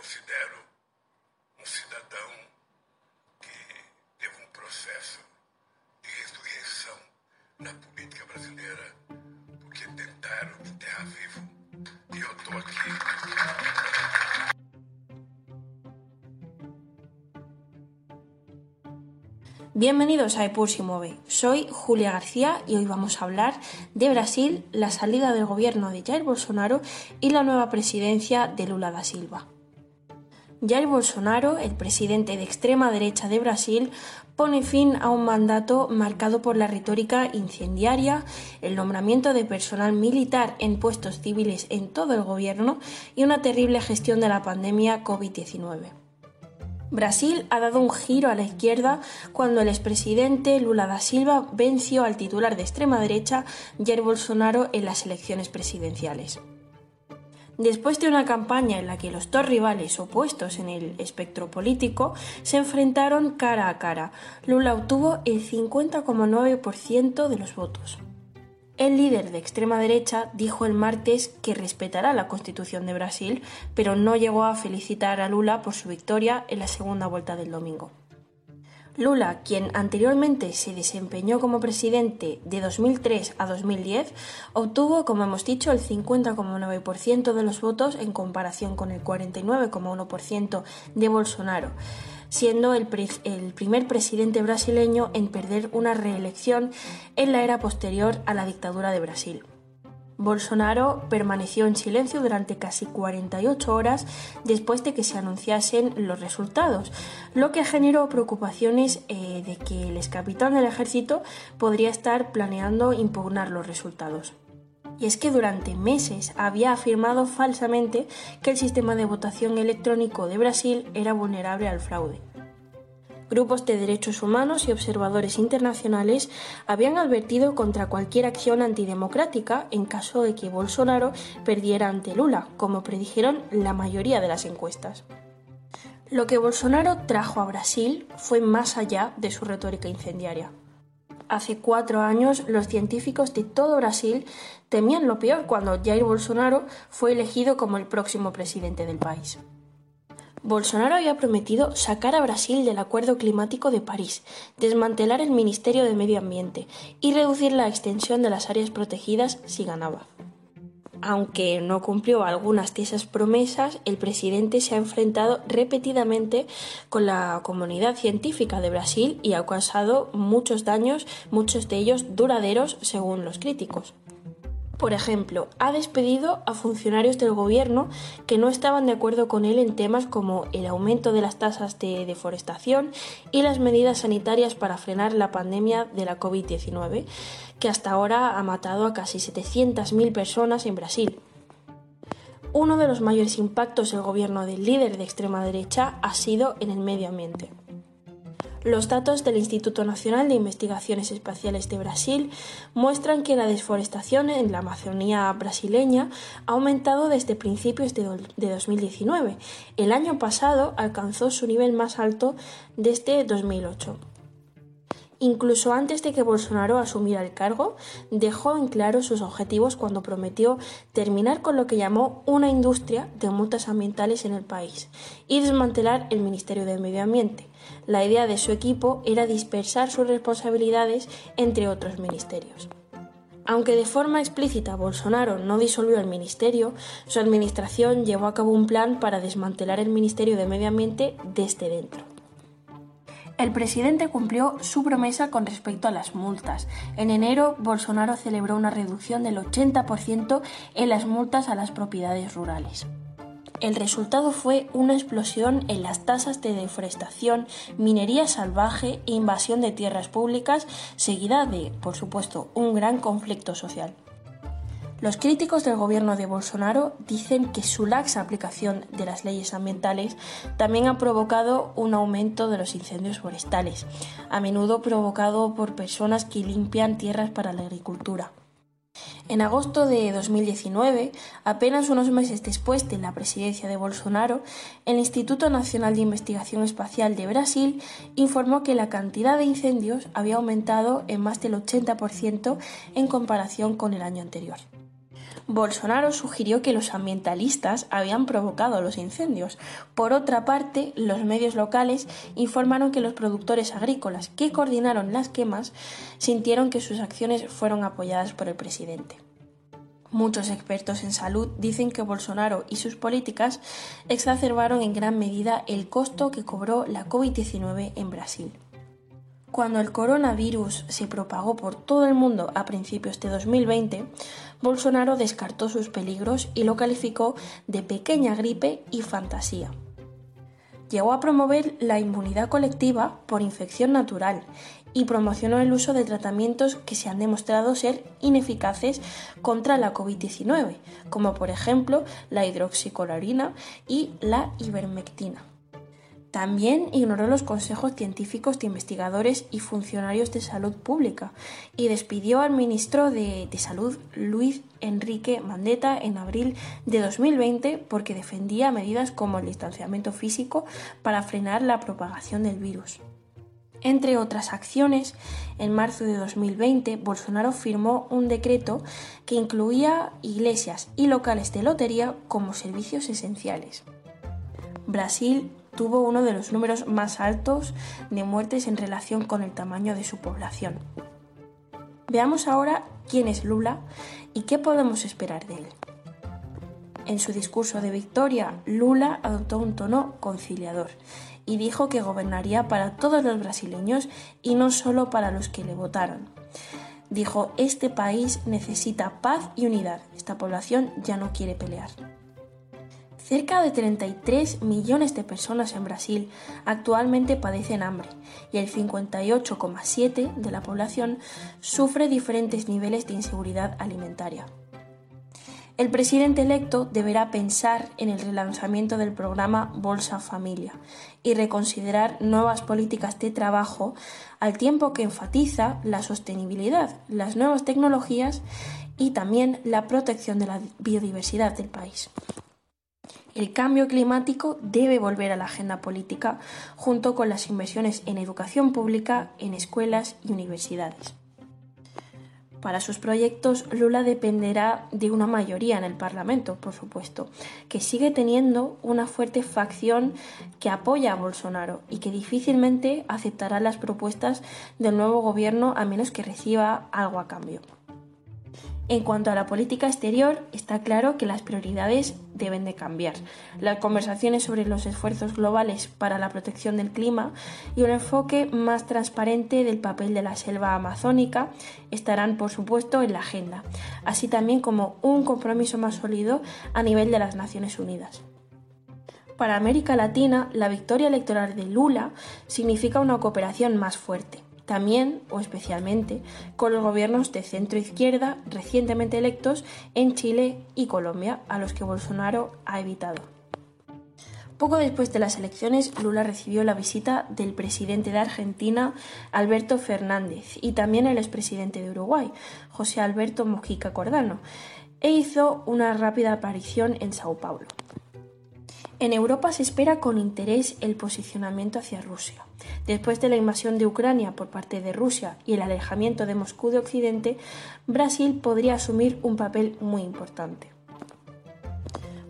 considero um cidadão que teve um processo de ressurreição na política brasileira, porque tentaram me enterrar vivo e eu estou aqui. Bienvenidos a Epur si mueve. Soy Julia García y hoy vamos a hablar de Brasil, la salida del gobierno de Jair Bolsonaro y la nueva presidencia de Lula da Silva. Jair Bolsonaro, el presidente de extrema derecha de Brasil, pone fin a un mandato marcado por la retórica incendiaria, el nombramiento de personal militar en puestos civiles en todo el gobierno y una terrible gestión de la pandemia COVID-19. Brasil ha dado un giro a la izquierda cuando el expresidente Lula da Silva venció al titular de extrema derecha Jair Bolsonaro en las elecciones presidenciales. Después de una campaña en la que los dos rivales opuestos en el espectro político se enfrentaron cara a cara, Lula obtuvo el 50,9% de los votos. El líder de extrema derecha dijo el martes que respetará la Constitución de Brasil, pero no llegó a felicitar a Lula por su victoria en la segunda vuelta del domingo. Lula, quien anteriormente se desempeñó como presidente de 2003 a 2010, obtuvo, como hemos dicho, el 50,9% de los votos en comparación con el 49,1% de Bolsonaro siendo el, primer presidente brasileño en perder una reelección en la era posterior a la dictadura de Brasil. Bolsonaro permaneció en silencio durante casi 48 horas después de que se anunciasen los resultados, lo que generó preocupaciones eh, de que el ex capitán del ejército podría estar planeando impugnar los resultados y es que durante meses había afirmado falsamente que el sistema de votación electrónico de Brasil era vulnerable al fraude. Grupos de derechos humanos y observadores internacionales habían advertido contra cualquier acción antidemocrática en caso de que Bolsonaro perdiera ante Lula, como predijeron la mayoría de las encuestas. Lo que Bolsonaro trajo a Brasil fue más allá de su retórica incendiaria hace cuatro años los científicos de todo Brasil temían lo peor cuando Jair Bolsonaro fue elegido como el próximo presidente del país. Bolsonaro había prometido sacar a Brasil del Acuerdo Climático de París, desmantelar el Ministerio de Medio Ambiente y reducir la extensión de las áreas protegidas si ganaba. Aunque no cumplió algunas de esas promesas, el presidente se ha enfrentado repetidamente con la comunidad científica de Brasil y ha causado muchos daños, muchos de ellos duraderos según los críticos. Por ejemplo, ha despedido a funcionarios del gobierno que no estaban de acuerdo con él en temas como el aumento de las tasas de deforestación y las medidas sanitarias para frenar la pandemia de la COVID-19, que hasta ahora ha matado a casi 700.000 personas en Brasil. Uno de los mayores impactos del gobierno del líder de extrema derecha ha sido en el medio ambiente. Los datos del Instituto Nacional de Investigaciones Espaciales de Brasil muestran que la desforestación en la Amazonía brasileña ha aumentado desde principios de, 2019. El año pasado alcanzó su nivel más alto desde 2008. Incluso antes de que Bolsonaro asumiera el cargo, dejó en claro sus objetivos cuando prometió terminar con lo que llamó una industria de multas ambientales en el país y desmantelar el Ministerio de Medio Ambiente. La idea de su equipo era dispersar sus responsabilidades entre otros ministerios. Aunque de forma explícita Bolsonaro no disolvió el ministerio, su administración llevó a cabo un plan para desmantelar el Ministerio de Medio Ambiente desde dentro. El presidente cumplió su promesa con respecto a las multas. En enero, Bolsonaro celebró una reducción del 80% en las multas a las propiedades rurales. El resultado fue una explosión en las tasas de deforestación, minería salvaje e invasión de tierras públicas, seguida de, por supuesto, un gran conflicto social. Los críticos del gobierno de Bolsonaro dicen que su laxa aplicación de las leyes ambientales también ha provocado un aumento de los incendios forestales, a menudo provocado por personas que limpian tierras para la agricultura. En agosto de 2019, apenas unos meses después de la presidencia de Bolsonaro, el Instituto Nacional de Investigación Espacial de Brasil informó que la cantidad de incendios había aumentado en más del 80% en comparación con el año anterior. Bolsonaro sugirió que los ambientalistas habían provocado los incendios. Por otra parte, los medios locales informaron que los productores agrícolas que coordinaron las quemas sintieron que sus acciones fueron apoyadas por el presidente. Muchos expertos en salud dicen que Bolsonaro y sus políticas exacerbaron en gran medida el costo que cobró la COVID-19 en Brasil. Cuando el coronavirus se propagó por todo el mundo a principios de 2020, Bolsonaro descartó sus peligros y lo calificó de pequeña gripe y fantasía. Llegó a promover la inmunidad colectiva por infección natural y promocionó el uso de tratamientos que se han demostrado ser ineficaces contra la COVID-19, como por ejemplo la hidroxicloroquina y la ivermectina. También ignoró los consejos científicos de investigadores y funcionarios de salud pública y despidió al ministro de, Salud Luis Enrique Mandetta en abril de 2020 porque defendía medidas como el distanciamiento físico para frenar la propagación del virus. Entre otras acciones, en marzo de 2020 Bolsonaro firmó un decreto que incluía iglesias y locales de lotería como servicios esenciales. Brasil tuvo uno de los números más altos de muertes en relación con el tamaño de su población. Veamos ahora quién es Lula y qué podemos esperar de él. En su discurso de victoria, Lula adoptó un tono conciliador y dijo que gobernaría para todos los brasileños y no solo para los que le votaron. Dijo, este país necesita paz y unidad, esta población ya no quiere pelear. Cerca de 33 millones de personas en Brasil actualmente padecen hambre y el 58,7% de la población sufre diferentes niveles de inseguridad alimentaria. El presidente electo deberá pensar en el relanzamiento del programa Bolsa Familia y reconsiderar nuevas políticas de trabajo al tiempo que enfatiza la sostenibilidad, las nuevas tecnologías y también la protección de la biodiversidad del país. El cambio climático debe volver a la agenda política junto con las inversiones en educación pública, en escuelas y universidades. Para sus proyectos, Lula dependerá de una mayoría en el Parlamento, por supuesto, que sigue teniendo una fuerte facción que apoya a Bolsonaro y que difícilmente aceptará las propuestas del nuevo gobierno a menos que reciba algo a cambio. En cuanto a la política exterior, está claro que las prioridades deben de cambiar. Las conversaciones sobre los esfuerzos globales para la protección del clima y un enfoque más transparente del papel de la selva amazónica estarán, por supuesto, en la agenda, así también como un compromiso más sólido a nivel de las Naciones Unidas. Para América Latina, la victoria electoral de Lula significa una cooperación más fuerte también o especialmente con los gobiernos de centro izquierda recientemente electos en Chile y Colombia, a los que Bolsonaro ha evitado. Poco después de las elecciones, Lula recibió la visita del presidente de Argentina, Alberto Fernández, y también el expresidente de Uruguay, José Alberto Mojica Cordano, e hizo una rápida aparición en Sao Paulo. En Europa se espera con interés el posicionamiento hacia Rusia. Después de la invasión de Ucrania por parte de Rusia y el alejamiento de Moscú de Occidente, Brasil podría asumir un papel muy importante.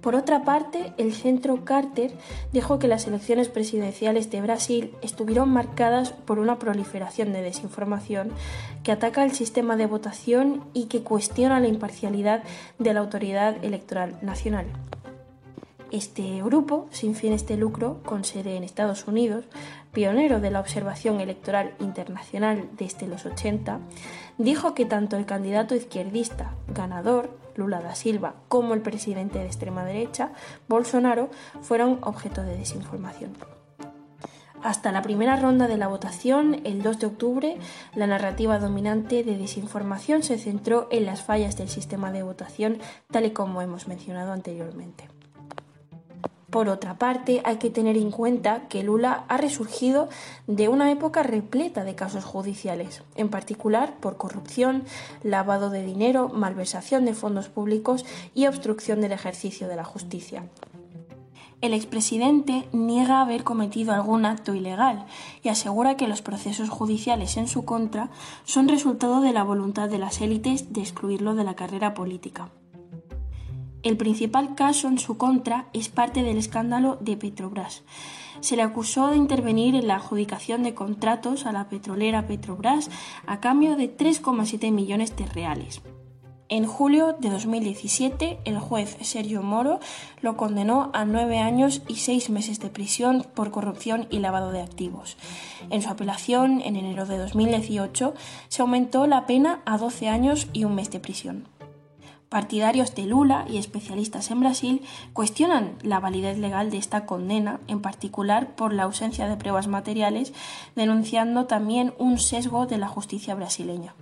Por otra parte, el centro Carter dijo que las elecciones presidenciales de Brasil estuvieron marcadas por una proliferación de desinformación que ataca el sistema de votación y que cuestiona la imparcialidad de la autoridad electoral nacional. Este grupo, sin fines de lucro, con sede en Estados Unidos, pionero de la observación electoral internacional desde los 80, dijo que tanto el candidato izquierdista ganador, Lula da Silva, como el presidente de extrema derecha, Bolsonaro, fueron objeto de desinformación. Hasta la primera ronda de la votación, el 2 de octubre, la narrativa dominante de desinformación se centró en las fallas del sistema de votación, tal y como hemos mencionado anteriormente. Por otra parte, hay que tener en cuenta que Lula ha resurgido de una época repleta de casos judiciales, en particular por corrupción, lavado de dinero, malversación de fondos públicos y obstrucción del ejercicio de la justicia. El expresidente niega haber cometido algún acto ilegal y asegura que los procesos judiciales en su contra son resultado de la voluntad de las élites de excluirlo de la carrera política. El principal caso en su contra es parte del escándalo de Petrobras. Se le acusó de intervenir en la adjudicación de contratos a la petrolera Petrobras a cambio de 3,7 millones de reales. En julio de 2017, el juez Sergio Moro lo condenó a nueve años y seis meses de prisión por corrupción y lavado de activos. En su apelación, en enero de 2018, se aumentó la pena a 12 años y un mes de prisión. Partidarios de Lula y especialistas en Brasil cuestionan la validez legal de esta condena, en particular por la ausencia de pruebas materiales, denunciando también un sesgo de la justicia brasileña.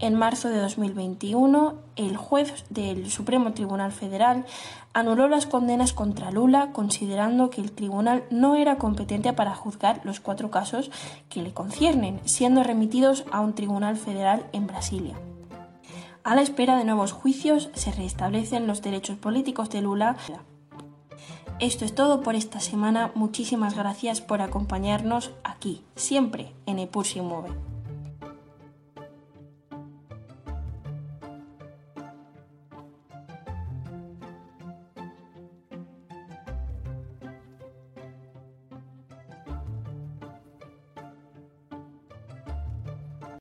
En marzo de 2021, el juez del Supremo Tribunal Federal anuló las condenas contra Lula, considerando que el tribunal no era competente para juzgar los cuatro casos que le conciernen, siendo remitidos a un tribunal federal en Brasilia. A la espera de nuevos juicios, se restablecen los derechos políticos de Lula. Esto es todo por esta semana. Muchísimas gracias por acompañarnos aquí, siempre en Epursi Mueve.